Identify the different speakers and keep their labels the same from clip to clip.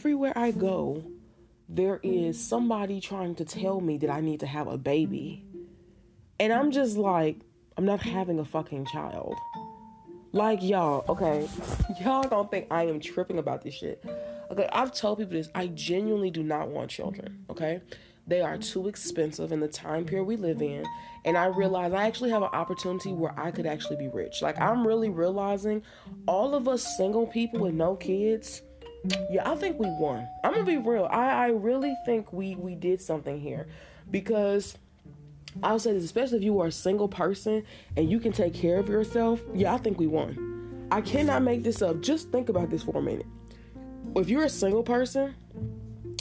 Speaker 1: everywhere I go, there mm-hmm. is somebody trying to tell me that I need to have a baby. And I'm just like, I'm not having a fucking child. Like, y'all, okay, y'all don't think I am tripping about this shit. Okay, I've told people this. I genuinely do not want children, okay? They are too expensive in the time period we live in. And I realize I actually have an opportunity where I could actually be rich. Like, I'm really realizing all of us single people with no kids, yeah, I think we won. I'm gonna be real. I, I really think we we did something here because I'll say this, especially if you are a single person and you can take care of yourself. Yeah, I think we won. I cannot make this up. Just think about this for a minute. If you're a single person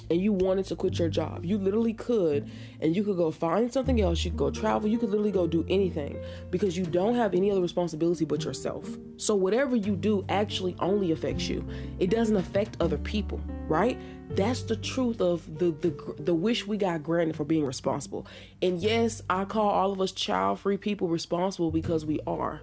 Speaker 1: and you wanted to quit your job, you literally could, and you could go find something else. You could go travel. You could literally go do anything because you don't have any other responsibility but yourself. So whatever you do actually only affects you. It doesn't affect other people, right? That's the truth of the the the wish we got granted for being responsible. And yes, I call all of us child-free people responsible because we are.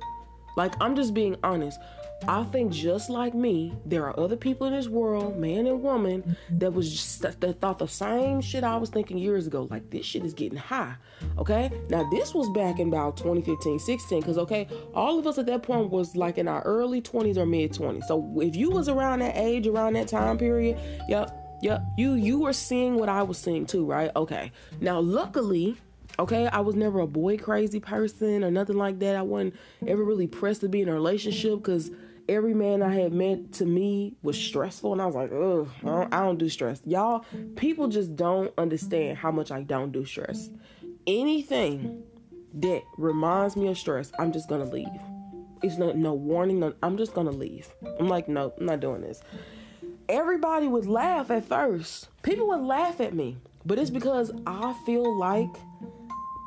Speaker 1: Like I'm just being honest. I think just like me, there are other people in this world, man and woman, mm-hmm. that was just that thought the same shit I was thinking years ago. Like this shit is getting high. Okay? Now this was back in about 2015, 16, because okay, all of us at that point was like in our early 20s or mid 20s. So if you was around that age, around that time period, yep, yep, you you were seeing what I was seeing too, right? Okay. Now luckily, Okay, I was never a boy crazy person or nothing like that. I wasn't ever really pressed to be in a relationship because every man I had met to me was stressful, and I was like, ugh, I don't, I don't do stress. Y'all, people just don't understand how much I don't do stress. Anything that reminds me of stress, I'm just gonna leave. It's no no warning. No, I'm just gonna leave. I'm like, no, I'm not doing this. Everybody would laugh at first. People would laugh at me, but it's because I feel like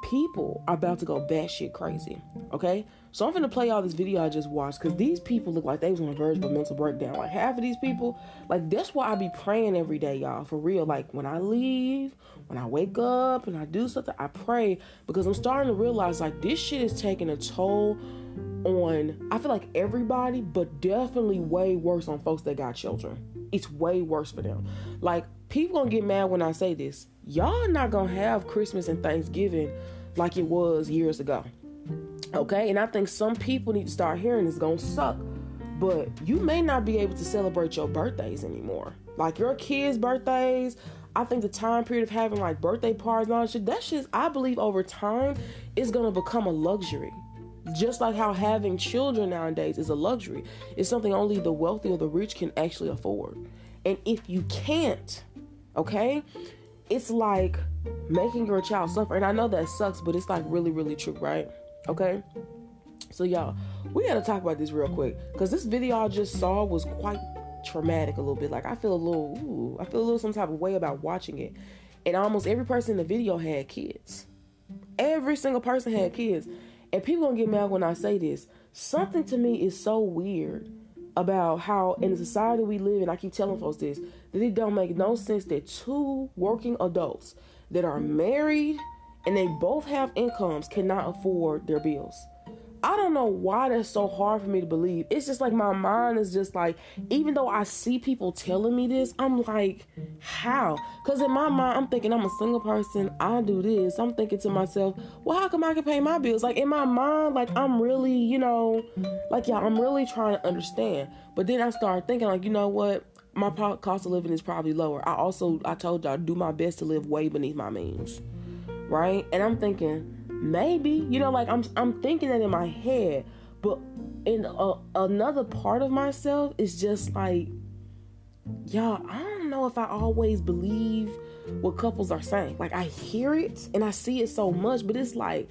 Speaker 1: people are about to go batshit crazy. Okay, so I'm gonna play all this video I just watched because these people look like they was on the verge of a mental breakdown. Like half of these people, like that's why I be praying every day, y'all. For real. Like when I leave, when I wake up and I do something, I pray because I'm starting to realize like this shit is taking a toll on I feel like everybody, but definitely way worse on folks that got children. It's way worse for them. Like people gonna get mad when I say this. Y'all not gonna have Christmas and Thanksgiving like it was years ago. Okay, and I think some people need to start hearing it's gonna suck, but you may not be able to celebrate your birthdays anymore. Like your kids' birthdays, I think the time period of having like birthday parties and shit, that shit, I believe over time is gonna become a luxury. Just like how having children nowadays is a luxury. It's something only the wealthy or the rich can actually afford. And if you can't, okay, it's like making your child suffer. And I know that sucks, but it's like really, really true, right? Okay. So y'all, we gotta talk about this real quick because this video I just saw was quite traumatic a little bit. Like I feel a little, ooh, I feel a little some type of way about watching it. And almost every person in the video had kids. Every single person had kids. And people gonna get mad when I say this. Something to me is so weird about how in the society we live in, I keep telling folks this, that it don't make no sense that two working adults that are married and they both have incomes cannot afford their bills. I don't know why that's so hard for me to believe. It's just like my mind is just like, even though I see people telling me this, I'm like, how? Because in my mind, I'm thinking I'm a single person. I do this. I'm thinking to myself, well, how come I can pay my bills? Like in my mind, like I'm really, you know, like yeah, I'm really trying to understand. But then I start thinking, like, you know what? My cost of living is probably lower. I also, I told y'all, do my best to live way beneath my means right? And I'm thinking maybe, you know, like I'm I'm thinking that in my head, but in a, another part of myself is just like, y'all, I don't know if I always believe what couples are saying. Like I hear it and I see it so much, but it's like,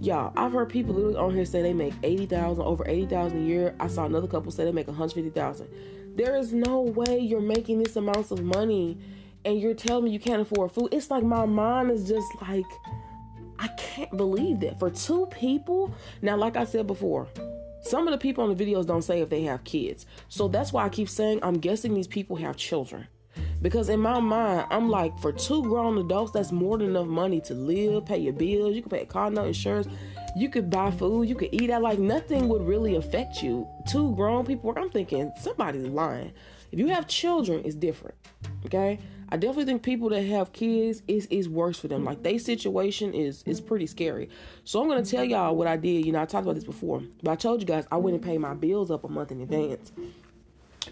Speaker 1: y'all, I've heard people literally on here say they make eighty thousand, over eighty thousand a year. I saw another couple say they make one hundred fifty thousand. There is no way you're making this amounts of money and you're telling me you can't afford food. It's like my mind is just like, I can't believe that for two people. Now, like I said before, some of the people on the videos don't say if they have kids. So that's why I keep saying I'm guessing these people have children. Because in my mind, I'm like, for two grown adults, that's more than enough money to live, pay your bills, you can pay a car note, insurance, you could buy food, you could eat out, like nothing would really affect you. Two grown people, I'm thinking somebody's lying. If you have children, it's different. Okay? I definitely think people that have kids is is worse for them. Like their situation is is pretty scary. So I'm gonna tell y'all what I did. You know, I talked about this before, but I told you guys I wouldn't pay my bills up a month in advance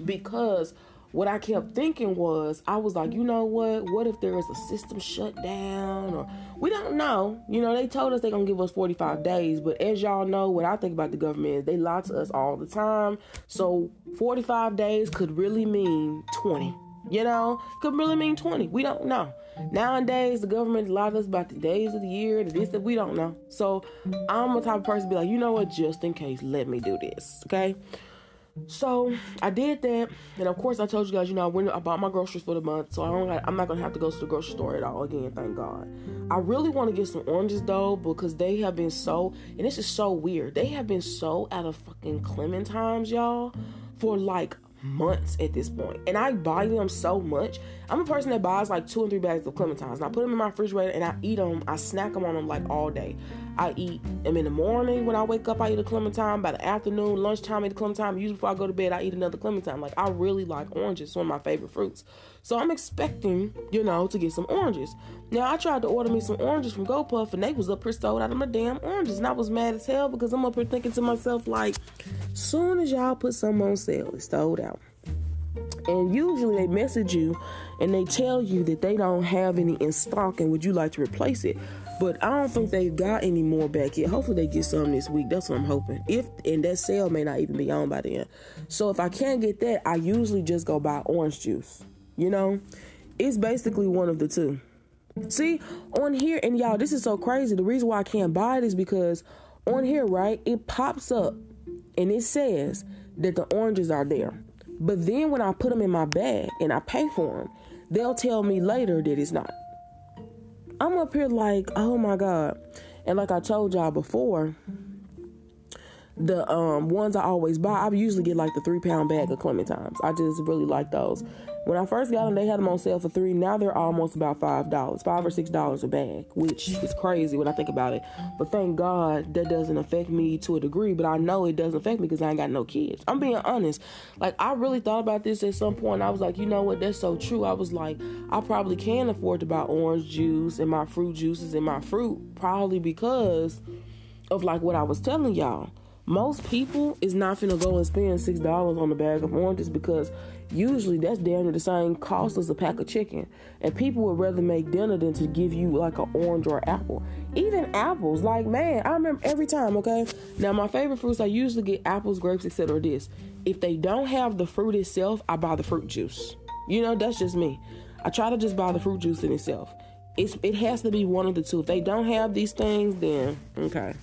Speaker 1: because what I kept thinking was, I was like, you know what? What if there is a system shut down? Or we don't know. You know, they told us they're gonna give us 45 days, but as y'all know, what I think about the government is they lie to us all the time. So 45 days could really mean 20. You know, could really mean 20. We don't know. Nowadays, the government lies us about the days of the year, the this that we don't know. So I'm the type of person be like, you know what, just in case, let me do this. Okay. So I did that, and of course I told you guys, you know, I went, I bought my groceries for the month, so I don't, I'm not gonna have to go to the grocery store at all again. Thank God. I really want to get some oranges though, because they have been so, and this is so weird. They have been so out of fucking clementines, y'all, for like months at this point. And I buy them so much. I'm a person that buys like two and three bags of clementines. And I put them in my refrigerator and I eat them. I snack them on them like all day. I eat them in the morning when I wake up. I eat a clementine. By the afternoon, lunchtime, I eat a clementine. Usually before I go to bed, I eat another clementine. Like I really like oranges. It's one of my favorite fruits. So I'm expecting, you know, to get some oranges. Now I tried to order me some oranges from GoPuff and they was up here sold out of my damn oranges. And I was mad as hell because I'm up here thinking to myself, like, soon as y'all put some on sale, it's sold out. And usually they message you and they tell you that they don't have any in stock and would you like to replace it. But I don't think they've got any more back yet. Hopefully they get some this week. That's what I'm hoping. If and that sale may not even be on by then. So if I can't get that, I usually just go buy orange juice. You know? It's basically one of the two. See, on here, and y'all, this is so crazy. The reason why I can't buy it is because on here, right, it pops up and it says that the oranges are there. But then when I put them in my bag and I pay for them, they'll tell me later that it's not. I'm up here like, oh my God. And like I told y'all before, the um ones I always buy, I usually get like the three pound bag of clementines. I just really like those. When I first got them, they had them on sale for three. Now they're almost about five dollars, five or six dollars a bag, which is crazy when I think about it. But thank God that doesn't affect me to a degree. But I know it doesn't affect me because I ain't got no kids. I'm being honest. Like I really thought about this at some point. I was like, you know what? That's so true. I was like, I probably can afford to buy orange juice and my fruit juices and my fruit, probably because of like what I was telling y'all most people is not gonna go and spend six dollars on a bag of oranges because usually that's damn near the same cost as a pack of chicken. And people would rather make dinner than to give you like an orange or apple. Even apples, like man, I remember every time, okay? Now my favorite fruits I usually get apples, grapes, etc. This. If they don't have the fruit itself, I buy the fruit juice. You know, that's just me. I try to just buy the fruit juice in itself. It's it has to be one of the two. If they don't have these things, then okay.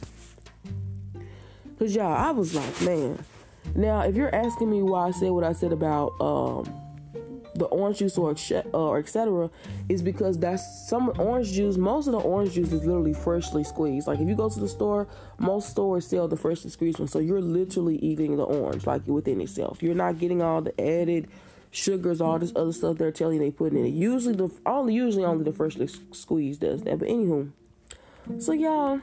Speaker 1: Cause y'all, I was like, man. Now, if you're asking me why I said what I said about um, the orange juice or etc., is because that's some orange juice. Most of the orange juice is literally freshly squeezed. Like if you go to the store, most stores sell the freshly squeezed one, so you're literally eating the orange like within itself. You're not getting all the added sugars, all this other stuff they're telling you they put in it. Usually the only usually only the freshly squeezed does that. But anywho, so y'all,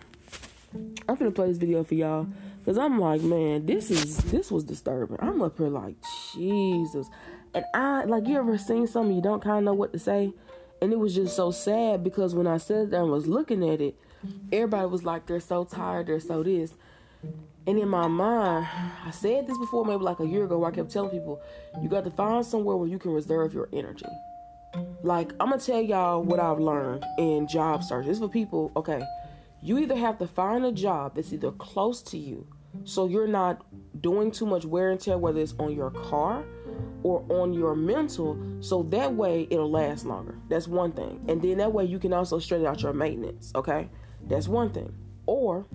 Speaker 1: I'm gonna play this video for y'all. Cause I'm like, man, this is this was disturbing. I'm up here like, Jesus. And I like you ever seen something you don't kinda know what to say? And it was just so sad because when I sat there and was looking at it, everybody was like, They're so tired, they're so this. And in my mind, I said this before, maybe like a year ago, where I kept telling people, you got to find somewhere where you can reserve your energy. Like, I'm gonna tell y'all what I've learned in job search. This for people, okay, you either have to find a job that's either close to you so you're not doing too much wear and tear whether it's on your car or on your mental. So that way it'll last longer. That's one thing. And then that way you can also straighten out your maintenance okay? That's one thing. Or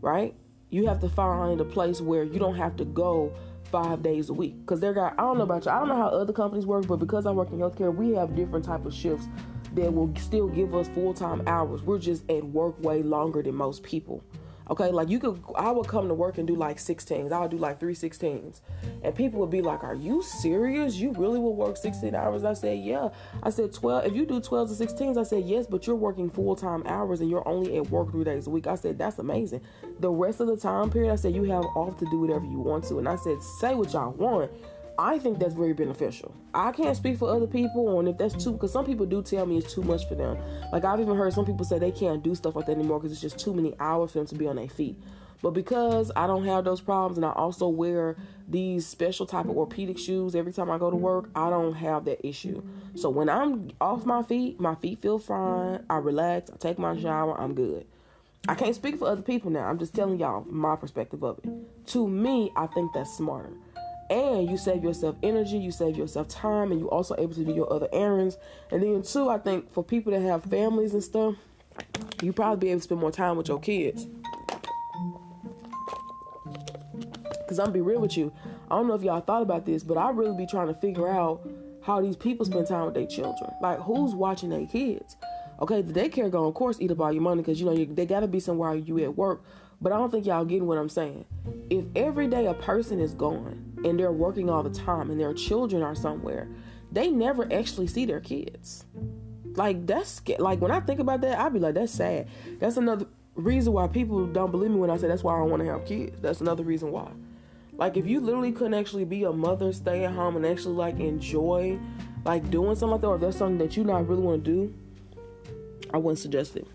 Speaker 1: right you have to find a place where you don't have to go five days a week. Because they're got i don't know about you i don't know how other companies work but because i work in healthcare we have different type of shifts that will still give us full-time hours. We're just at work way longer than most people Okay, like you could, I would come to work and do like 16s. I would do like three 16s. And people would be like, Are you serious? You really will work 16 hours? I said, Yeah. I said, 12. If you do 12 to 16s, I said, Yes, but you're working full time hours and you're only at work three days a week. I said, That's amazing. The rest of the time period, I said, You have off to do whatever you want to. And I said, Say what y'all want. I think that's very beneficial. I can't speak for other people and if that's too, because some people do tell me it's too much for them. Like I've even heard some people say they can't do stuff like that anymore because it's just too many hours for them to be on their feet. But because I don't have those problems and I also wear these special type of orthopedic shoes every time I go to work, I don't have that issue. So when I'm off my feet, my feet feel fine. I relax, I take my shower, I'm good. I can't speak for other people now. I'm just telling y'all my perspective of it. To me, I think that's smarter and you save yourself energy, you save yourself time, and you're also able to do your other errands. And then two, I think for people that have families and stuff, you probably be able to spend more time with your kids. Cause I'm be real with you, I don't know if y'all thought about this, but I really be trying to figure out how these people spend time with their children. Like who's watching their kids? Okay, the daycare going, of course, eat up all your money because you know you, they got to be somewhere you at work. But I don't think y'all getting what I'm saying. If every day a person is gone and they're working all the time and their children are somewhere, they never actually see their kids. Like that's like when I think about that, I'd be like, that's sad. That's another reason why people don't believe me when I say that's why I don't want to have kids. That's another reason why. Like if you literally couldn't actually be a mother, stay at home, and actually like enjoy like doing something like that, or if that's something that you not really want to do, I wouldn't suggest it.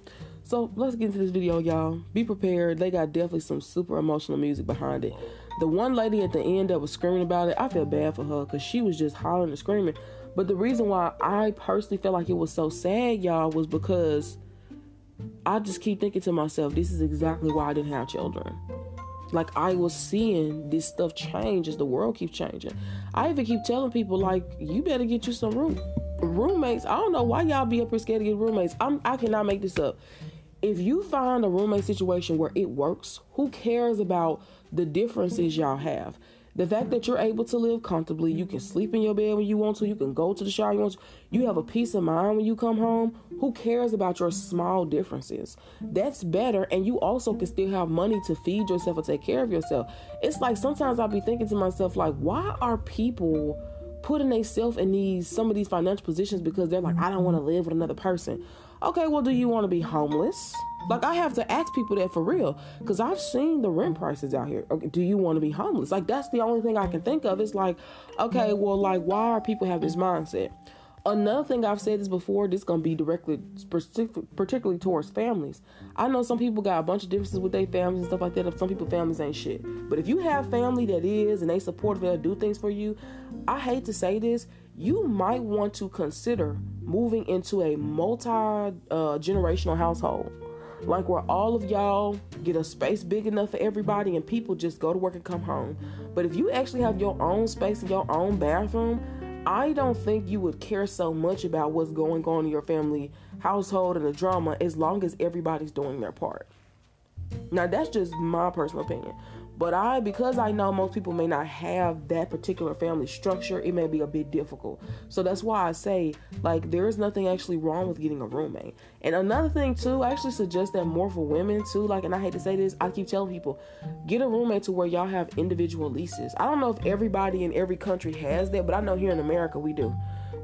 Speaker 1: So let's get into this video, y'all. Be prepared. They got definitely some super emotional music behind it. The one lady at the end that was screaming about it, I feel bad for her because she was just hollering and screaming. But the reason why I personally felt like it was so sad, y'all, was because I just keep thinking to myself, this is exactly why I didn't have children. Like I was seeing this stuff change as the world keeps changing. I even keep telling people like, you better get you some room roommates. I don't know why y'all be up here scared to get roommates. I'm I cannot make this up if you find a roommate situation where it works, who cares about the differences y'all have? The fact that you're able to live comfortably, you can sleep in your bed when you want to, you can go to the shower you want to, you have a peace of mind when you come home. Who cares about your small differences? That's better, and you also can still have money to feed yourself and take care of yourself. It's like sometimes I'll be thinking to myself, like, why are people putting themselves in these some of these financial positions because they're like, I don't want to live with another person. Okay, well, do you want to be homeless? Like, I have to ask people that for real because I've seen the rent prices out here. Okay, do you want to be homeless? Like, that's the only thing I can think of. It's like, okay, well, like, why are people have this mindset? Another thing I've said this before, this gonna be directly, particularly towards families. I know some people got a bunch of differences with their families and stuff like that. Some people families ain't shit. But if you have family that is and they support, they'll do things for you. I hate to say this, you might want to consider moving into a multi uh, generational household. Like where all of y'all get a space big enough for everybody and people just go to work and come home. But if you actually have your own space and your own bathroom, I don't think you would care so much about what's going on in your family household and the drama as long as everybody's doing their part. Now, that's just my personal opinion. But I, because I know most people may not have that particular family structure, it may be a bit difficult. So that's why I say, like, there is nothing actually wrong with getting a roommate. And another thing, too, I actually suggest that more for women, too. Like, and I hate to say this, I keep telling people, get a roommate to where y'all have individual leases. I don't know if everybody in every country has that, but I know here in America we do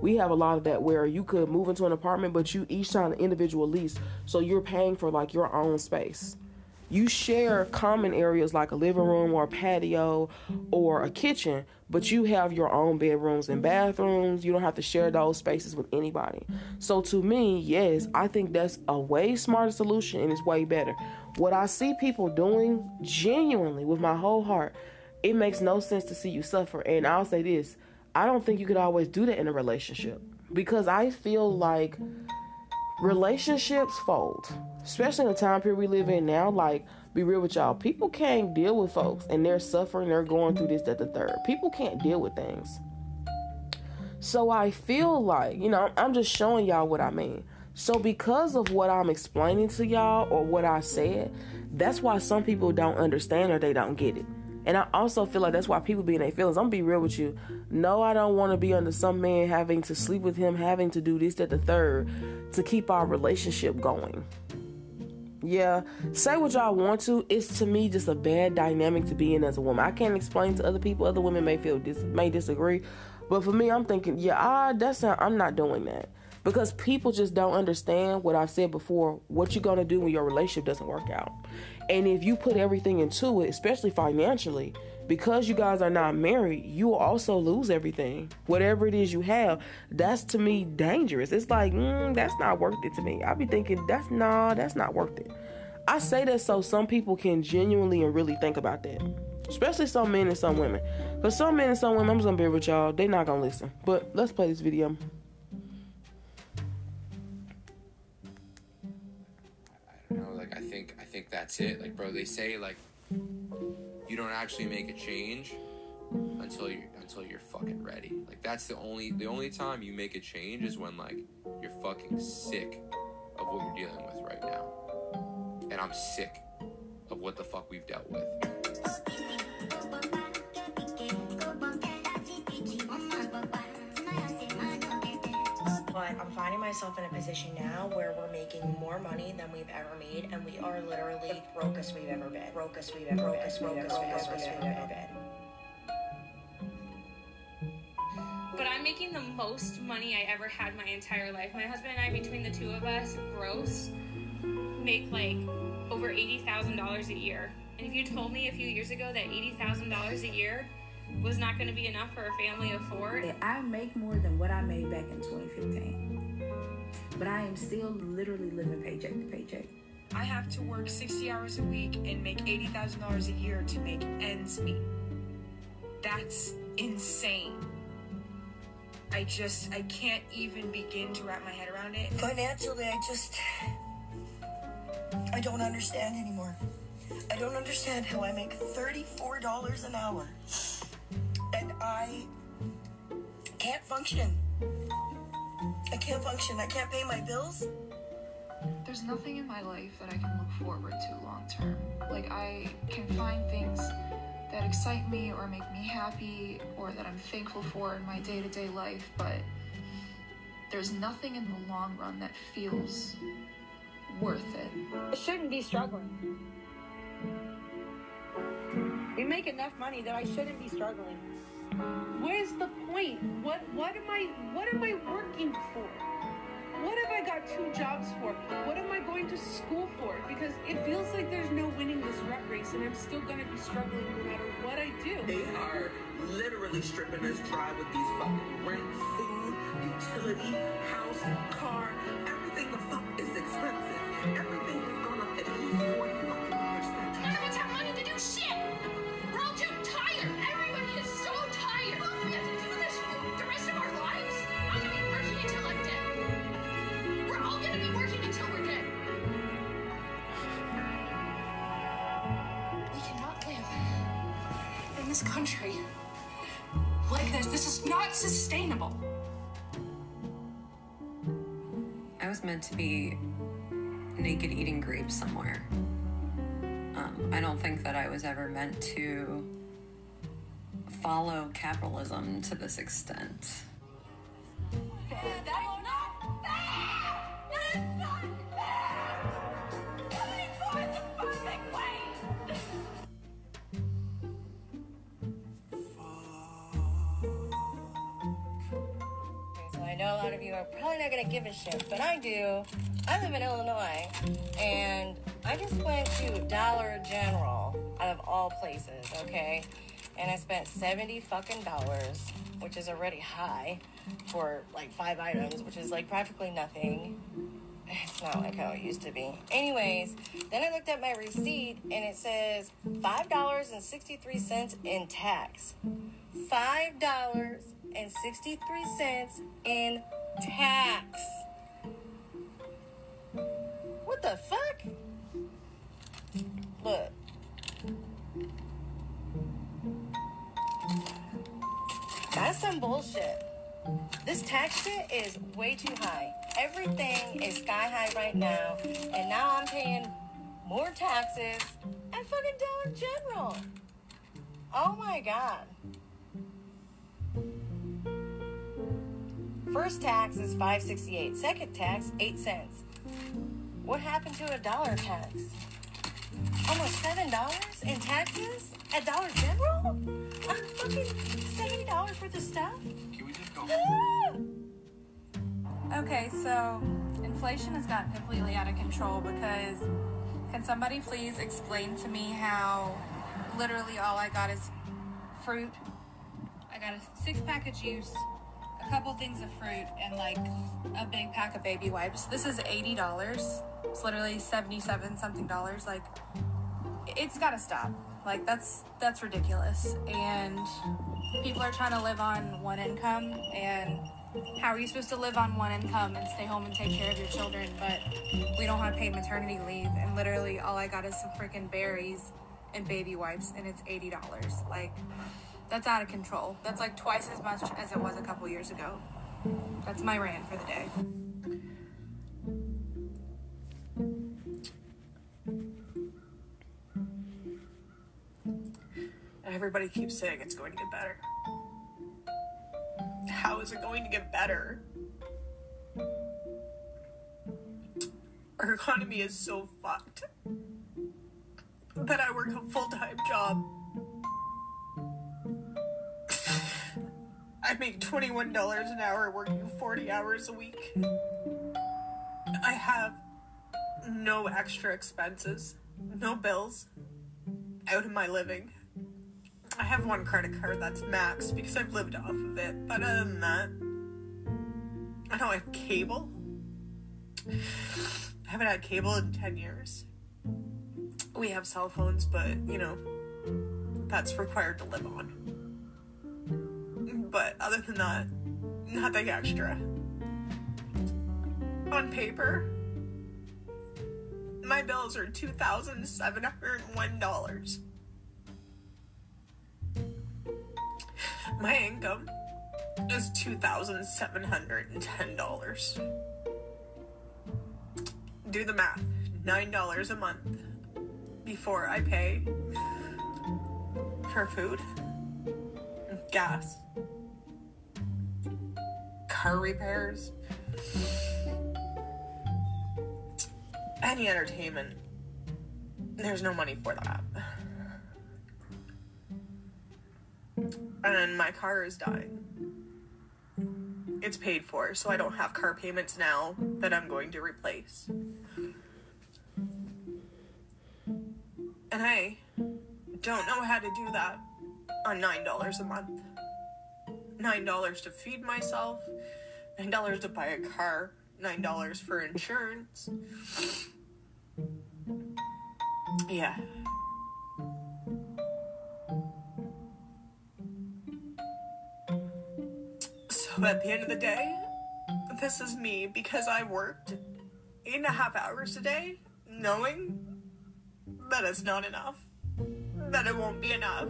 Speaker 1: we have a lot of that where you could move into an apartment but you each sign an individual lease so you're paying for like your own space you share common areas like a living room or a patio or a kitchen, but you have your own bedrooms and bathrooms. You don't have to share those spaces with anybody. So to me, yes, I think that's a way smarter solution and it's way better. What I see people doing genuinely with my whole heart, it makes no sense to see you suffer. And I'll say this, I don't think you could always do that in a relationship because I feel like relationships fold, especially in the time period we live in now. Like, be real with y'all, people can't deal with folks and they're suffering, they're going through this, that, the third. People can't deal with things. So I feel like, you know, I'm just showing y'all what I mean. So because of what I'm explaining to y'all or what I said, that's why some people don't understand or they don't get it. And I also feel like that's why people be in their feelings. I'm gonna be real with you. No, I don't want to be under some man having to sleep with him, having to do this, that, the third, to keep our relationship going. Yeah, say what y'all want to. It's to me just a bad dynamic to be in as a woman. I can't explain to other people. Other women may feel dis- may disagree, but for me, I'm thinking, yeah, ah, that's not, I'm not doing that because people just don't understand what I've said before. What you're gonna do when your relationship doesn't work out, and if you put everything into it, especially financially, because you guys are not married, you will also lose everything. Whatever it is you have, that's to me dangerous. It's like, mm, that's not worth it to me. I'll be thinking, that's nah, that's not worth it. I say that so some people can genuinely and really think about that. Especially some men and some women. Because some men and some women, I'm just gonna be with y'all, they not gonna listen. But let's play this video.
Speaker 2: That's it. Like bro, they say like you don't actually make a change until you until you're fucking ready. Like that's the only the only time you make a change is when like you're fucking sick of what you're dealing with right now. And I'm sick of what the fuck we've dealt with.
Speaker 3: But I'm finding myself in a position now where we're making more money than we've ever made, and we are literally the brokest we've ever been. Brokest we've ever been. Brokest we've ever been.
Speaker 4: but I'm making the most money I ever had my entire life. My husband and I, between the two of us, gross, make like over $80,000 a year. And if you told me a few years ago that $80,000 a year was not going to be enough for a family of four,
Speaker 5: I make more than what I made back in 2015. But I am still literally living paycheck to paycheck.
Speaker 6: I have to work 60 hours a week and make $80,000 a year to make ends meet. That's insane. I just, I can't even begin to wrap my head around it.
Speaker 7: Financially, I just. I don't understand anymore. I don't understand how I make $34 an hour and I can't function. I can't function. I can't pay my bills.
Speaker 8: There's nothing in my life that I can look forward to long term. Like, I can find things that excite me or make me happy or that I'm thankful for in my day to day life, but there's nothing in the long run that feels worth it.
Speaker 9: I shouldn't be struggling. We make enough money that I shouldn't be struggling.
Speaker 10: Where's the point? What what am I what am I working for? What have I got two jobs for? What am I going to school for? Because it feels like there's no winning this rat race and I'm still gonna be struggling no matter what I do.
Speaker 11: They are literally stripping us dry with these fucking rent, food, utility, house, car, everything the fuck is expensive. Everything has gone up at least 40
Speaker 12: meant to be naked eating grapes somewhere. Um, I don't think that I was ever meant to follow capitalism to this extent.
Speaker 3: But I do. I live in Illinois, and I just went to Dollar General out of all places, okay? And I spent seventy fucking dollars, which is already high for like five items, which is like practically nothing. It's not like how it used to be. Anyways, then I looked at my receipt and it says five dollars and sixty three cents in tax. Five dollars and sixty three cents in tax. The fuck? Look. That's some bullshit. This tax shit is way too high. Everything is sky high right now, and now I'm paying more taxes at fucking Dollar General. Oh my god. First tax is 568. Second tax, 8 cents. What happened to a dollar tax? Almost seven dollars in taxes at Dollar General? I'm fucking seventy dollars worth of stuff.
Speaker 2: Can we just go?
Speaker 13: Okay, so inflation has gotten completely out of control because can somebody please explain to me how literally all I got is fruit. I got a six pack of juice, couple things of fruit, and like a big pack of baby wipes. This is eighty dollars. It's literally seventy-seven something dollars. Like, it's got to stop. Like that's that's ridiculous. And people are trying to live on one income and how are you supposed to live on one income and stay home and take care of your children but we don't have paid maternity leave and literally all i got is some freaking berries and baby wipes and it's $80 like that's out of control that's like twice as much as it was a couple years ago that's my rant for the day
Speaker 14: Everybody keeps saying it's going to get better. How is it going to get better? Our economy is so fucked that I work a full time job. I make $21 an hour working 40 hours a week. I have no extra expenses, no bills out of my living. I have one credit card that's maxed because I've lived off of it, but other than that, I don't have cable. I haven't had cable in 10 years. We have cell phones, but you know, that's required to live on. But other than that, nothing extra. On paper, my bills are $2,701. My income is $2,710. Do the math $9 a month before I pay for food, gas, car repairs, any entertainment. There's no money for that. and my car is dying. It's paid for, so I don't have car payments now that I'm going to replace. And I don't know how to do that on $9 a month. $9 to feed myself, $9 to buy a car, $9 for insurance. Yeah. So at the end of the day, this is me because I worked eight and a half hours a day, knowing that it's not enough, that it won't be enough.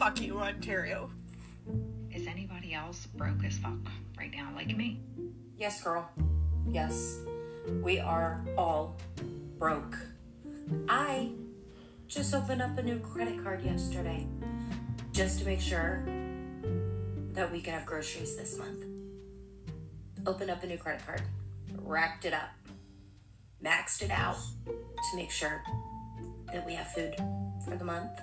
Speaker 14: Fuck you, Ontario.
Speaker 15: Is anybody else broke as fuck right now, like me?
Speaker 16: Yes, girl. Yes. We are all broke. I just opened up a new credit card yesterday just to make sure that we can have groceries this month. Opened up a new credit card, racked it up, maxed it out to make sure that we have food for the month.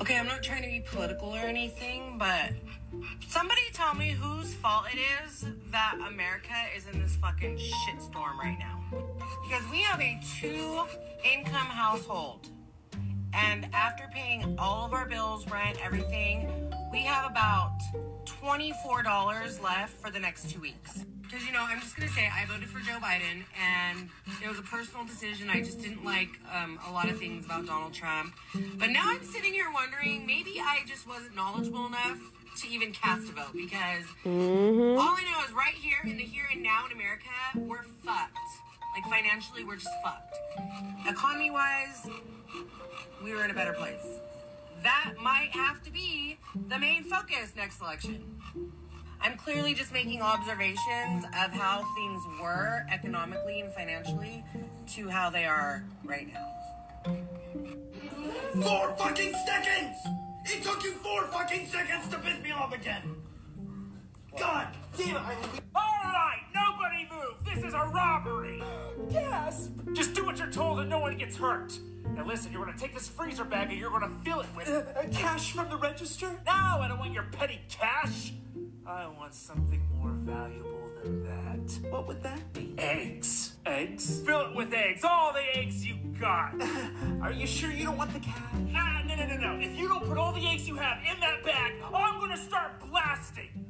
Speaker 17: Okay, I'm not trying to be political or anything, but somebody tell me whose fault it is that America is in this fucking shitstorm right now. Because we have a two income household. And after paying all of our bills, rent, everything, we have about $24 left for the next two weeks. Because, you know, I'm just going to say I voted for Joe Biden, and it was a personal decision. I just didn't like um, a lot of things about Donald Trump. But now I'm sitting here wondering maybe I just wasn't knowledgeable enough to even cast a vote because
Speaker 1: Mhm.
Speaker 17: all I know is right here in the here and now in America, we're fucked. Like financially, we're just fucked. Economy wise, we were in a better place. That might have to be the main focus next election. I'm clearly just making observations of how things were economically and financially to how they are right now.
Speaker 18: Four fucking seconds! It took you four fucking seconds to piss me off again! God damn it!
Speaker 19: Alright, nobody move! This is a robbery!
Speaker 18: Gasp!
Speaker 19: Just do what you're told and no one gets hurt. Now listen, you're gonna take this freezer bag and you're gonna fill it with.
Speaker 18: Uh, cash from the register?
Speaker 19: No, I don't want your petty cash! I want something more valuable than that.
Speaker 18: What would that be?
Speaker 19: Eggs.
Speaker 18: Eggs?
Speaker 19: Fill it with eggs. All the eggs you got.
Speaker 18: Are you sure you don't want the cash?
Speaker 19: Ah, no, no, no, no. If you don't put all the eggs you have in that bag, I'm gonna start blasting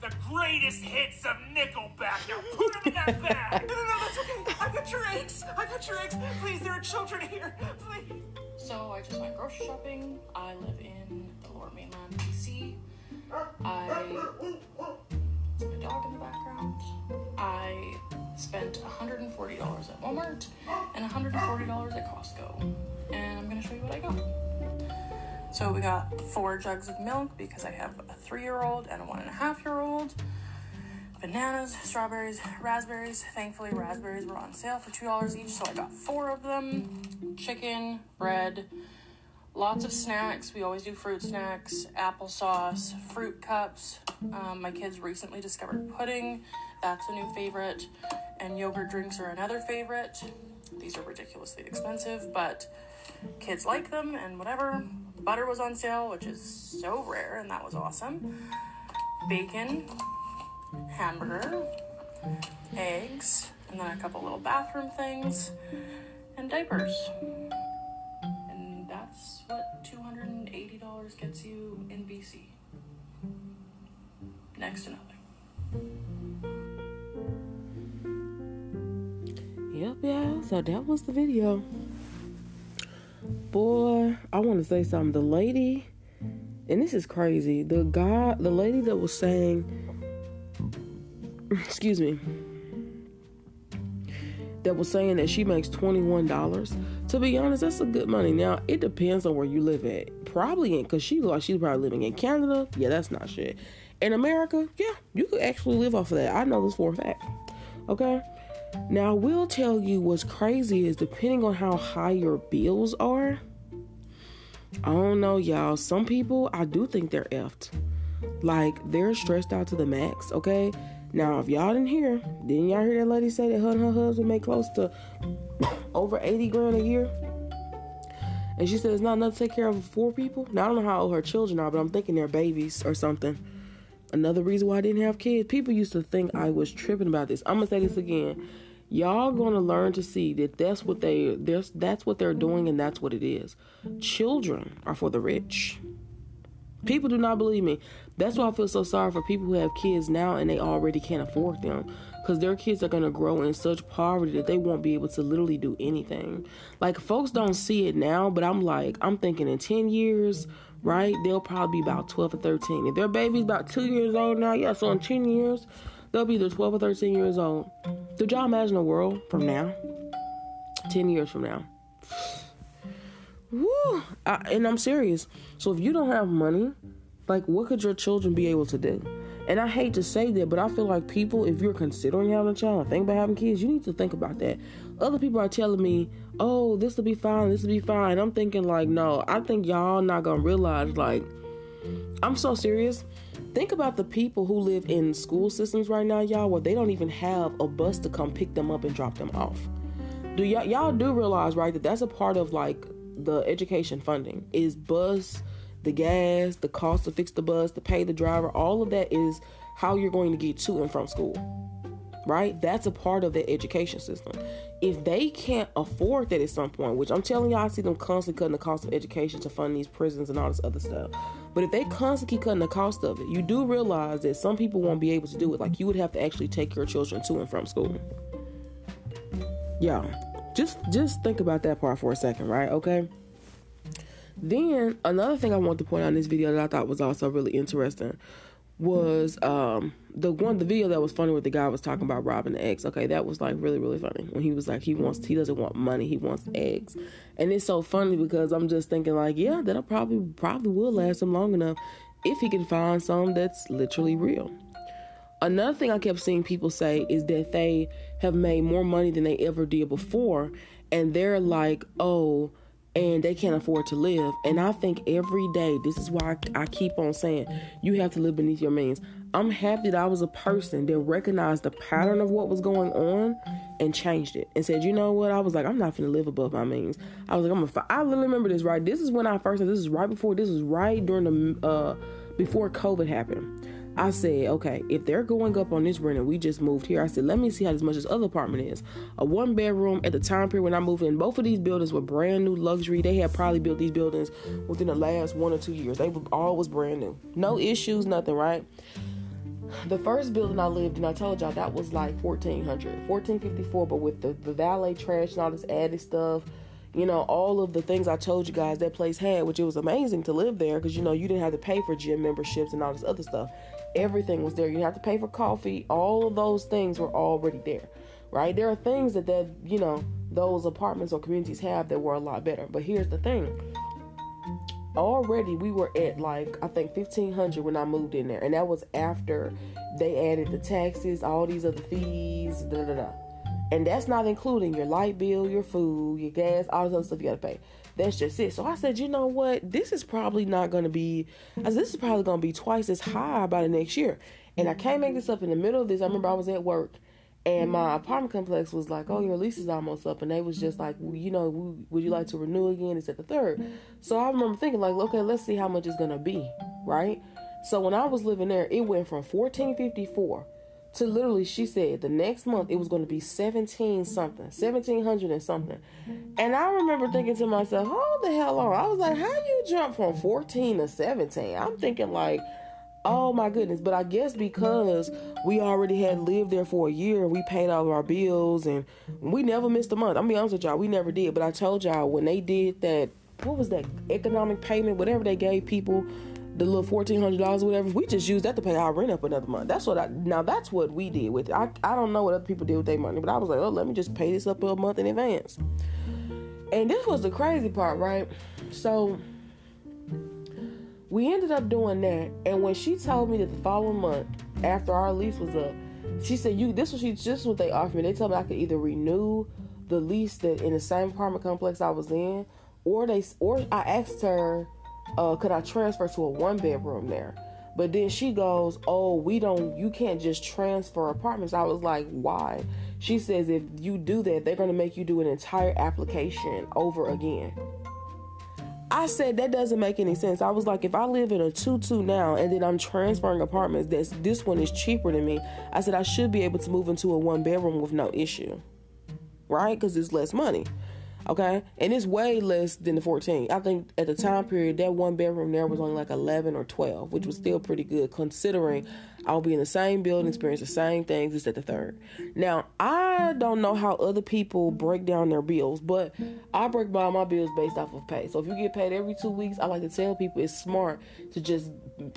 Speaker 19: the greatest hits of Nickelback. Now put them in that bag.
Speaker 18: No, no, no, that's okay. I got your eggs. I got your eggs. Please, there are children here. Please.
Speaker 20: So I just went grocery shopping. I live in the lower mainland BC. I my dog in the background. I spent $140 at Walmart and $140 at Costco. And I'm gonna show you what I got. So we got four jugs of milk because I have a three-year-old and a one and a half-year-old. Bananas, strawberries, raspberries. Thankfully, raspberries were on sale for $2 each, so I got four of them. Chicken, bread, lots of snacks. We always do fruit snacks, applesauce, fruit cups. Um, my kids recently discovered pudding. That's a new favorite. And yogurt drinks are another favorite. These are ridiculously expensive, but kids like them and whatever. Butter was on sale, which is so rare, and that was awesome. Bacon, hamburger, eggs, and then a couple little bathroom things, and diapers. $280 gets you in BC. Next to nothing.
Speaker 1: Yep, yeah. So that was the video. Boy, I want to say something. The lady, and this is crazy. The guy, the lady that was saying, excuse me, that was saying that she makes $21. To be honest, that's a good money. Now, it depends on where you live at. Probably in, because she like she's probably living in Canada. Yeah, that's not shit. In America, yeah, you could actually live off of that. I know this for a fact. Okay? Now, I will tell you what's crazy is depending on how high your bills are, I don't know, y'all. Some people, I do think they're effed. Like, they're stressed out to the max, okay? Now, if y'all didn't hear, didn't y'all hear that lady say that her and her husband make close to over 80 grand a year? And she said it's not enough to take care of four people. Now, I don't know how old her children are, but I'm thinking they're babies or something. Another reason why I didn't have kids. People used to think I was tripping about this. I'm gonna say this again. Y'all gonna learn to see that that's what they that's that's what they're doing and that's what it is. Children are for the rich. People do not believe me. That's why I feel so sorry for people who have kids now and they already can't afford them. Because their kids are going to grow in such poverty that they won't be able to literally do anything. Like, folks don't see it now, but I'm like, I'm thinking in 10 years, right? They'll probably be about 12 or 13. If their baby's about two years old now, yeah, so in 10 years, they'll be either 12 or 13 years old. Did y'all imagine a world from now? 10 years from now. Woo! I, and I'm serious. So if you don't have money, like what could your children be able to do? And I hate to say that, but I feel like people, if you're considering having a child, think about having kids, you need to think about that. Other people are telling me, "Oh, this will be fine. This will be fine." I'm thinking like, no, I think y'all not gonna realize like, I'm so serious. Think about the people who live in school systems right now, y'all, where they don't even have a bus to come pick them up and drop them off. Do y'all y'all do realize right that that's a part of like the education funding is bus, the gas, the cost to fix the bus, to pay the driver, all of that is how you're going to get to and from school. Right? That's a part of the education system. If they can't afford that at some point, which I'm telling y'all, I see them constantly cutting the cost of education to fund these prisons and all this other stuff. But if they constantly keep cutting the cost of it, you do realize that some people won't be able to do it. Like you would have to actually take your children to and from school. Yeah. Just just think about that part for a second, right? Okay. Then another thing I want to point out in this video that I thought was also really interesting was um the one the video that was funny with the guy was talking about robbing the eggs. Okay, that was like really really funny when he was like he wants he doesn't want money he wants eggs, and it's so funny because I'm just thinking like yeah that'll probably probably will last him long enough if he can find some that's literally real. Another thing I kept seeing people say is that they have made more money than they ever did before, and they're like oh and they can't afford to live. And I think every day, this is why I, I, keep on saying, you have to live beneath your means. I'm happy that I was a person that recognized the pattern of what was going on and changed it and said, you know what? I was like, I'm not to live above my means. I was like, I'm gonna. I literally remember this right. This is when I first. This is right before. This was right during the uh before COVID happened. I said, okay, if they're going up on this rent and we just moved here, I said, let me see how much this other apartment is. A one bedroom at the time period when I moved in, both of these buildings were brand new luxury. They had probably built these buildings within the last one or two years. They were all was brand new. No issues, nothing, right? The first building I lived in, I told y'all that was like 1400, 1454, but with the, the valet trash and all this added stuff, you know, all of the things I told you guys that place had, which it was amazing to live there because, you know, you didn't have to pay for gym memberships and all this other stuff. Everything was there. You didn't have to pay for coffee. All of those things were already there, right? There are things that, that you know, those apartments or communities have that were a lot better. But here's the thing already we were at like I think fifteen hundred when I moved in there, and that was after they added the taxes, all these other fees, da da da. And that's not including your light bill, your food, your gas, all this other stuff you gotta pay. That's just it. So I said, you know what? This is probably not gonna be. I said, this is probably gonna be twice as high by the next year. And I can't make this up in the middle of this. I remember I was at work and my mm-hmm. apartment complex was like, "Oh, your lease is almost up," and they was just like, well, "You know, would you like to renew again?" It's at the third. So I remember thinking, like, "Okay, let's see how much it's gonna be, right?" So when I was living there, it went from fourteen fifty four to literally, she said the next month it was going to be seventeen something, seventeen hundred and something. And I remember thinking to myself, "Hold the hell on!" I was like, "How you jump from fourteen to 17? I'm thinking like Oh my goodness. But I guess because we already had lived there for a year and we paid all of our bills and we never missed a month. I'm be honest with y'all, we never did. But I told y'all when they did that, what was that economic payment, whatever they gave people, the little fourteen hundred dollars whatever, we just used that to pay our rent up another month. That's what I now that's what we did with it. I I don't know what other people did with their money, but I was like, oh, let me just pay this up a month in advance. And this was the crazy part, right? So we ended up doing that, and when she told me that the following month, after our lease was up, she said, "You this was she just what they offered me. They told me I could either renew the lease that in the same apartment complex I was in, or they or I asked her, uh, could I transfer to a one bedroom there? But then she goes, "Oh, we don't. You can't just transfer apartments." I was like, "Why?" She says, "If you do that, they're going to make you do an entire application over again." I said that doesn't make any sense. I was like, if I live in a two-two now and then I'm transferring apartments, that's this one is cheaper than me. I said I should be able to move into a one bedroom with no issue, right? Because it's less money. Okay, and it's way less than the 14. I think at the time period, that one bedroom there was only like 11 or 12, which was still pretty good considering I'll be in the same building, experience the same things as at the third. Now, I don't know how other people break down their bills, but I break down my bills based off of pay. So if you get paid every two weeks, I like to tell people it's smart to just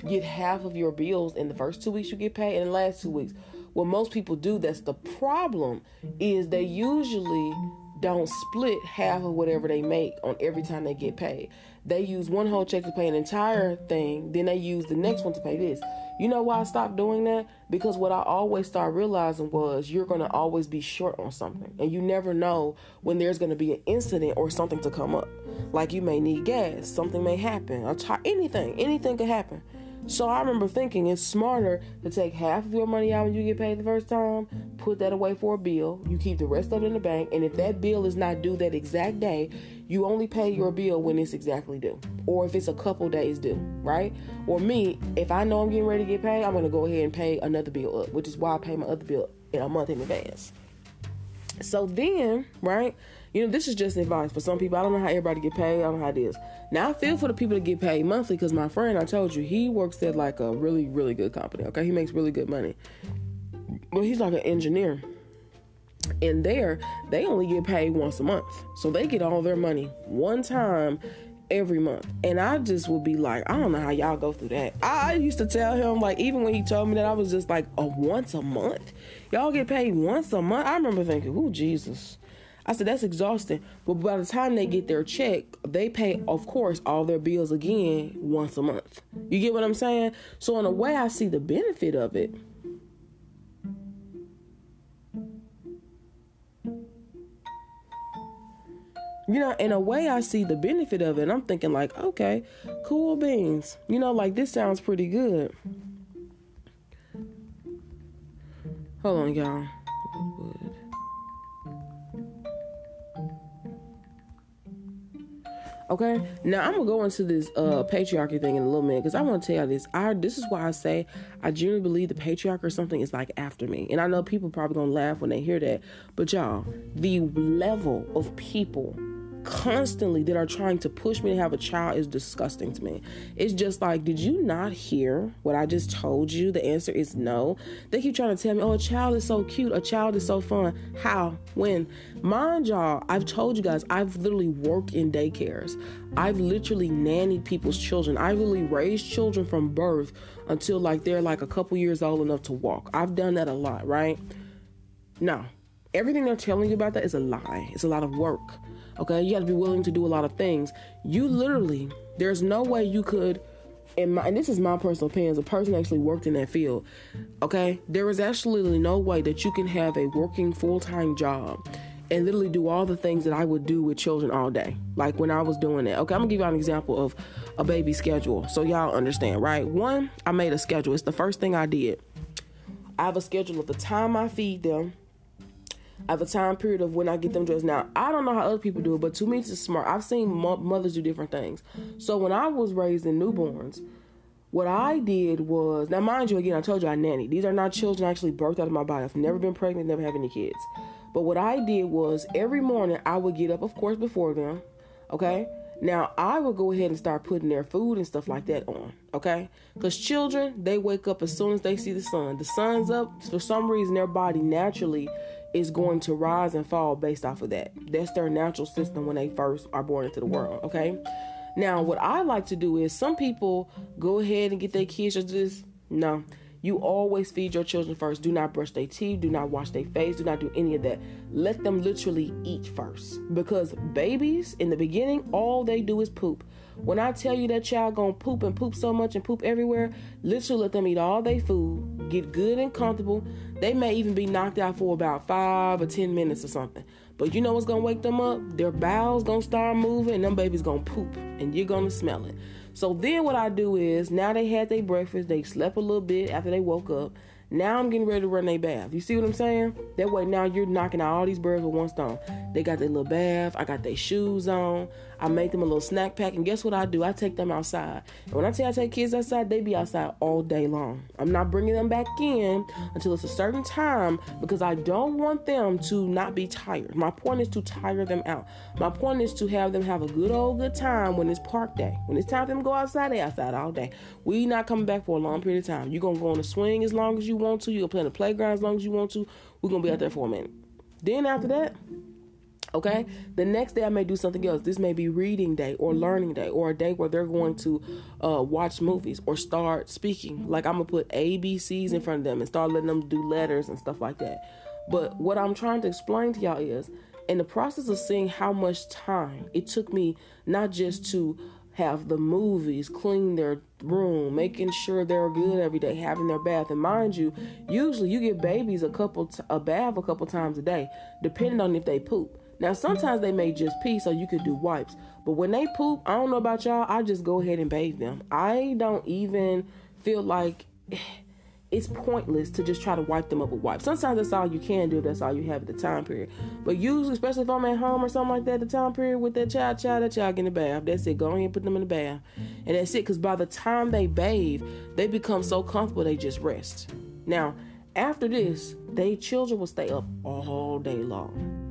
Speaker 1: get half of your bills in the first two weeks you get paid and the last two weeks. What most people do, that's the problem, is they usually don't split half of whatever they make on every time they get paid. They use one whole check to pay an entire thing, then they use the next one to pay this. You know why I stopped doing that? Because what I always started realizing was you're going to always be short on something. And you never know when there's going to be an incident or something to come up. Like you may need gas, something may happen, or t- anything, anything could happen. So I remember thinking it's smarter to take half of your money out when you get paid the first time, put that away for a bill, you keep the rest of it in the bank, and if that bill is not due that exact day, you only pay your bill when it's exactly due. Or if it's a couple days due, right? Or me, if I know I'm getting ready to get paid, I'm gonna go ahead and pay another bill up, which is why I pay my other bill in a month in advance. So then, right? You know, this is just advice for some people. I don't know how everybody get paid. I don't know how it is. Now I feel for the people that get paid monthly because my friend, I told you, he works at like a really, really good company. Okay, he makes really good money. But he's like an engineer. And there, they only get paid once a month. So they get all their money one time every month. And I just would be like, I don't know how y'all go through that. I used to tell him, like, even when he told me that, I was just like, a once a month? Y'all get paid once a month? I remember thinking, oh, Jesus. I said, that's exhausting. But by the time they get their check, they pay, of course, all their bills again once a month. You get what I'm saying? So, in a way, I see the benefit of it. You know, in a way, I see the benefit of it. And I'm thinking, like, okay, cool beans. You know, like, this sounds pretty good. Hold on, y'all. Okay, now I'm gonna go into this uh patriarchy thing in a little minute because I want to tell you this. I this is why I say I genuinely believe the patriarchy or something is like after me, and I know people probably gonna laugh when they hear that, but y'all, the level of people constantly that are trying to push me to have a child is disgusting to me. It's just like, did you not hear what I just told you? The answer is no. They keep trying to tell me, oh, a child is so cute, a child is so fun. How? When? Mind y'all, I've told you guys, I've literally worked in daycares. I've literally nannied people's children. I've really raised children from birth until like they're like a couple years old enough to walk. I've done that a lot, right? No. Everything they're telling you about that is a lie. It's a lot of work. Okay, you have to be willing to do a lot of things. You literally, there's no way you could. In my, and this is my personal opinion as a person actually worked in that field. Okay, there is absolutely no way that you can have a working full time job and literally do all the things that I would do with children all day. Like when I was doing it. Okay, I'm gonna give you an example of a baby schedule so y'all understand, right? One, I made a schedule. It's the first thing I did. I have a schedule of the time I feed them, I have a time period of when I get them dressed. Now, I don't know how other people do it, but to me, it's smart. I've seen mo- mothers do different things. So when I was raising newborns, what I did was now, mind you, again, I told you I nanny. These are not children actually birthed out of my body. I've never been pregnant, never have any kids. But what I did was every morning I would get up, of course, before them. Okay. Now I would go ahead and start putting their food and stuff like that on. Okay. Because children, they wake up as soon as they see the sun. The sun's up. For some reason, their body naturally is going to rise and fall based off of that. That's their natural system when they first are born into the world, okay? Now, what I like to do is some people go ahead and get their kids to just. No. You always feed your children first. Do not brush their teeth. Do not wash their face. Do not do any of that. Let them literally eat first. Because babies, in the beginning, all they do is poop. When I tell you that child gonna poop and poop so much and poop everywhere, literally let them eat all their food, get good and comfortable. They may even be knocked out for about five or ten minutes or something. But you know what's gonna wake them up? Their bowels gonna start moving and them babies gonna poop and you're gonna smell it. So then what I do is now they had their breakfast, they slept a little bit after they woke up. Now I'm getting ready to run their bath. You see what I'm saying? That way now you're knocking out all these birds with one stone. They got their little bath. I got their shoes on. I make them a little snack pack. And guess what I do? I take them outside. And when I tell you I take kids outside, they be outside all day long. I'm not bringing them back in until it's a certain time because I don't want them to not be tired. My point is to tire them out. My point is to have them have a good old good time when it's park day. When it's time for them to go outside, they outside all day. We not coming back for a long period of time. You're gonna go on the swing as long as you want to. You're gonna play in the playground as long as you want to. We're gonna be out there for a minute. Then after that, Okay. The next day I may do something else. This may be reading day or learning day or a day where they're going to uh, watch movies or start speaking. Like I'm gonna put ABCs in front of them and start letting them do letters and stuff like that. But what I'm trying to explain to y'all is in the process of seeing how much time it took me not just to have the movies, clean their room, making sure they're good every day, having their bath. And mind you, usually you give babies a couple t- a bath a couple times a day, depending on if they poop. Now, sometimes they may just pee, so you could do wipes. But when they poop, I don't know about y'all, I just go ahead and bathe them. I don't even feel like it's pointless to just try to wipe them up with wipes. Sometimes that's all you can do, that's all you have at the time period. But usually, especially if I'm at home or something like that, the time period with that child, child, that child get in the bath. That's it. Go ahead and put them in the bath. And that's it, because by the time they bathe, they become so comfortable they just rest. Now, after this, they children will stay up all day long.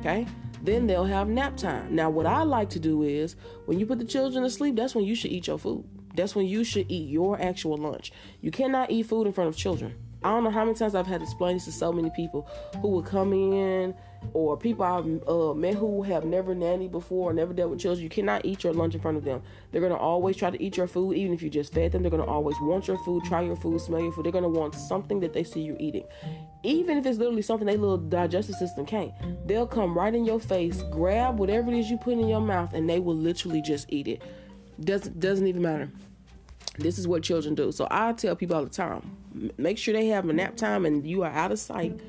Speaker 1: Okay? Then they'll have nap time. Now, what I like to do is when you put the children to sleep, that's when you should eat your food. That's when you should eat your actual lunch. You cannot eat food in front of children. I don't know how many times I've had to explain this to so many people who would come in or people I've uh, met who have never nannied before or never dealt with children. You cannot eat your lunch in front of them. They're to always try to eat your food, even if you just fed them. They're to always want your food, try your food, smell your food. They're to want something that they see you eating. Even if it's literally something their little digestive system can't, they'll come right in your face, grab whatever it is you put in your mouth, and they will literally just eat it. Doesn't doesn't even matter. This is what children do. So I tell people all the time, make sure they have a nap time and you are out of sight.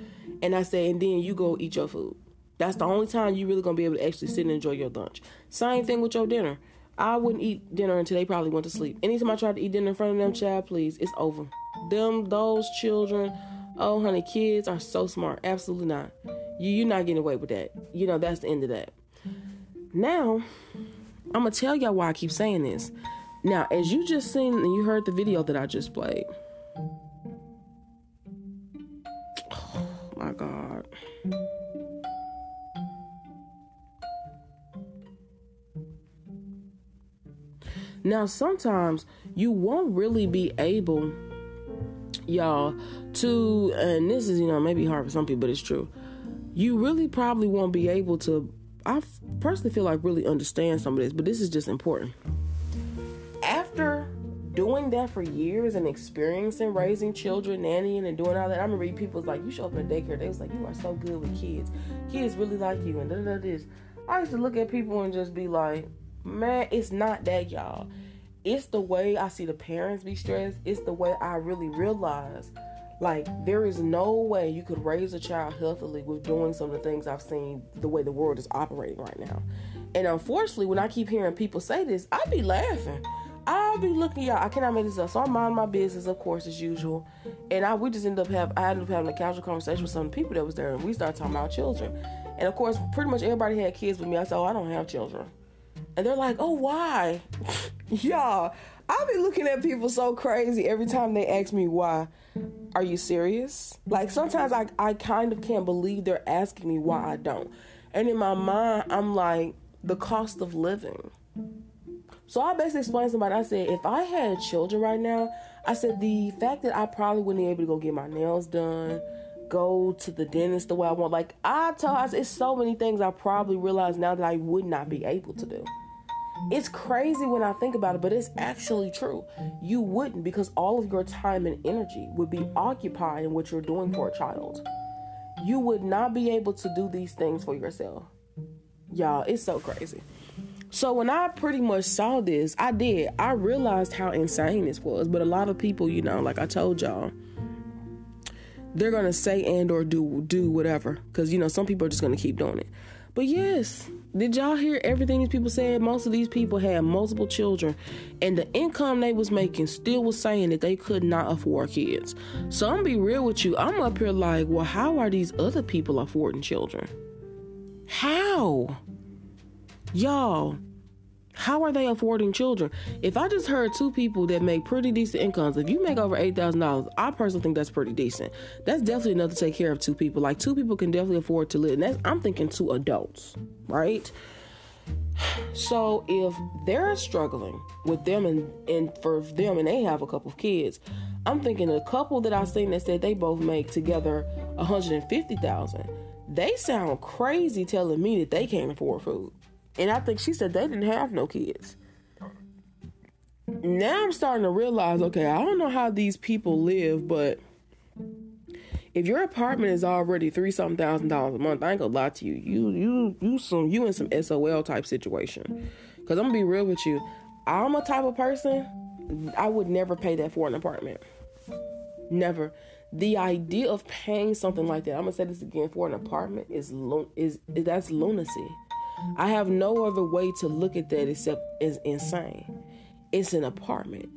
Speaker 1: And I say, and then you go eat your food. That's the only time you really gonna be able to actually sit and enjoy your lunch. Same thing with your dinner. I wouldn't eat dinner until they probably went to sleep. Anytime I tried to eat dinner in front of them, child, please, it's over. Them, those children, oh honey, kids are so smart. Absolutely not. You you're not getting away with that. You know, that's the end of that. Now, I'm gonna tell y'all why I keep saying this. Now, as you just seen and you heard the video that I just played. My God. Now, sometimes you won't really be able, y'all, to, and this is, you know, maybe hard for some people, but it's true. You really probably won't be able to, I personally feel like really understand some of this, but this is just important. After doing that for years and experiencing raising mm-hmm. children, nannying, and doing all that, I remember people was like, you show up in a daycare, they was like, you are so good with kids. Kids really like you, and da da this. I used to look at people and just be like, man, it's not that, y'all. It's the way I see the parents be stressed. It's the way I really realize, like, there is no way you could raise a child healthily with doing some of the things I've seen the way the world is operating right now. And unfortunately, when I keep hearing people say this, I be laughing. I'll be looking y'all. I cannot make this up. So I'm mind my business, of course, as usual. And I we just end up have I ended up having a casual conversation with some people that was there, and we started talking about children. And of course, pretty much everybody had kids with me. I said, "Oh, I don't have children," and they're like, "Oh, why?" y'all, I be looking at people so crazy every time they ask me why. Are you serious? Like sometimes I I kind of can't believe they're asking me why I don't. And in my mind, I'm like, the cost of living. So I basically explained to somebody, I said, if I had children right now, I said, the fact that I probably wouldn't be able to go get my nails done, go to the dentist the way I want, like I told us, it's so many things I probably realize now that I would not be able to do. It's crazy when I think about it, but it's actually true. You wouldn't because all of your time and energy would be occupied in what you're doing for a child. You would not be able to do these things for yourself. Y'all, it's so crazy. So when I pretty much saw this, I did. I realized how insane this was. But a lot of people, you know, like I told y'all, they're gonna say and or do do whatever. Cause you know, some people are just gonna keep doing it. But yes, did y'all hear everything these people said? Most of these people had multiple children, and the income they was making still was saying that they could not afford kids. So I'm be real with you. I'm up here like, well, how are these other people affording children? How? Y'all, how are they affording children? If I just heard two people that make pretty decent incomes, if you make over eight thousand dollars, I personally think that's pretty decent. That's definitely enough to take care of two people. Like two people can definitely afford to live. And that's I'm thinking two adults, right? So if they're struggling with them and, and for them and they have a couple of kids, I'm thinking a couple that I've seen that said they both make together 150,000. They sound crazy telling me that they can't afford food. And I think she said they didn't have no kids. Now I'm starting to realize, okay, I don't know how these people live, but if your apartment is already three something thousand dollars a month, I ain't gonna lie to you. You you you some you in some SOL type situation. Cause I'm gonna be real with you. I'm a type of person I would never pay that for an apartment. Never. The idea of paying something like that, I'm gonna say this again, for an apartment is is, is that's lunacy. I have no other way to look at that except as insane. It's an apartment.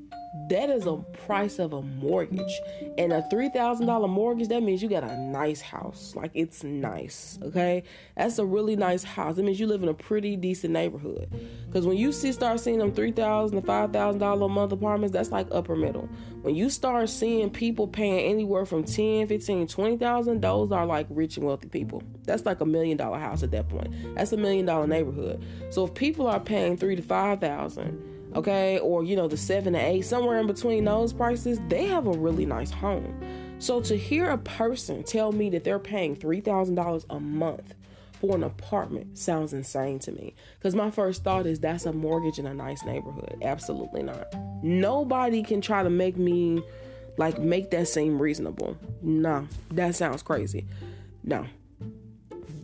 Speaker 1: That is a price of a mortgage. And a $3,000 mortgage, that means you got a nice house. Like it's nice, okay? That's a really nice house. That means you live in a pretty decent neighborhood. Because when you see start seeing them 3,000 to $5,000 a month apartments, that's like upper middle. When you start seeing people paying anywhere from 10, 15, 20,000, those are like rich and wealthy people. That's like a million dollar house at that point. That's a million dollar neighborhood. So if people are paying 3 to 5,000, okay, or you know, the seven to eight, somewhere in between those prices, they have a really nice home. So to hear a person tell me that they're paying $3,000 a month for an apartment sounds insane to me. Because my first thought is that's a mortgage in a nice neighborhood. Absolutely not. Nobody can try to make me like make that seem reasonable. No, that sounds crazy. No.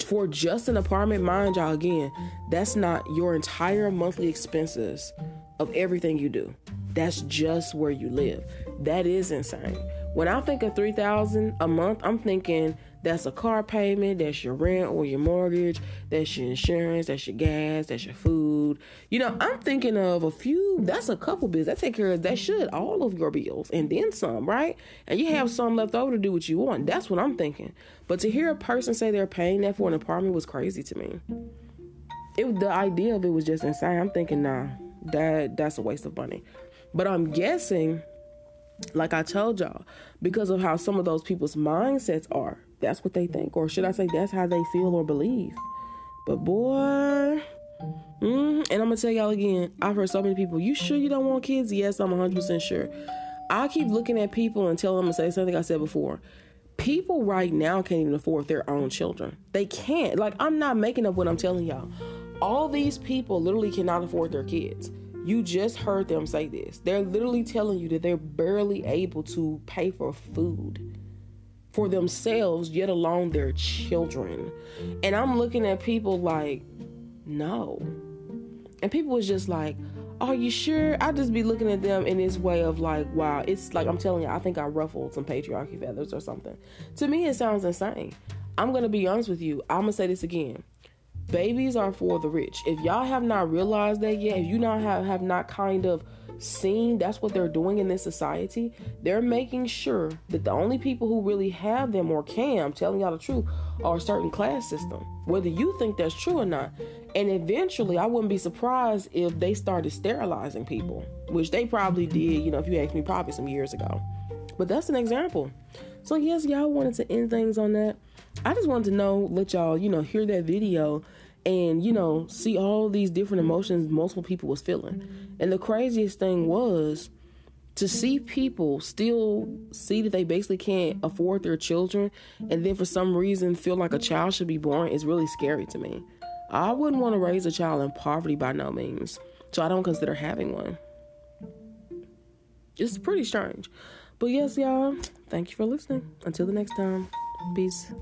Speaker 1: For just an apartment, mind y'all again, that's not your entire monthly expenses of everything you do. That's just where you live. That is insane. When I think of 3000 a month, I'm thinking that's a car payment, that's your rent or your mortgage, that's your insurance, that's your gas, that's your food. You know, I'm thinking of a few, that's a couple bills. That take care of that should all of your bills and then some, right? And you have some left over to do what you want. That's what I'm thinking. But to hear a person say they're paying that for an apartment was crazy to me it the idea of it was just insane. I'm thinking, nah, that that's a waste of money. But I'm guessing, like I told y'all, because of how some of those people's mindsets are, that's what they think, or should I say, that's how they feel or believe. But boy, mm, and I'm gonna tell y'all again, I've heard so many people, you sure you don't want kids? Yes, I'm 100% sure. I keep looking at people and telling them to say something I said before. People right now can't even afford their own children. They can't. Like, I'm not making up what I'm telling y'all. All these people literally cannot afford their kids. You just heard them say this. They're literally telling you that they're barely able to pay for food for themselves, yet alone their children. And I'm looking at people like, no. And people was just like, are you sure? I just be looking at them in this way of like, wow, it's like I'm telling you, I think I ruffled some patriarchy feathers or something. To me, it sounds insane. I'm gonna be honest with you. I'm gonna say this again. Babies are for the rich. If y'all have not realized that yet, if you not have, have not kind of seen that's what they're doing in this society, they're making sure that the only people who really have them or can, I'm telling y'all the truth, are a certain class system. Whether you think that's true or not. And eventually, I wouldn't be surprised if they started sterilizing people, which they probably did, you know, if you ask me, probably some years ago. But that's an example. So, yes, y'all wanted to end things on that. I just wanted to know, let y'all, you know, hear that video and you know see all these different emotions multiple people was feeling. And the craziest thing was to see people still see that they basically can't afford their children and then for some reason feel like a child should be born is really scary to me. I wouldn't want to raise a child in poverty by no means so i don't consider having one. It's pretty strange. But yes y'all thank you for listening. Until the next time peace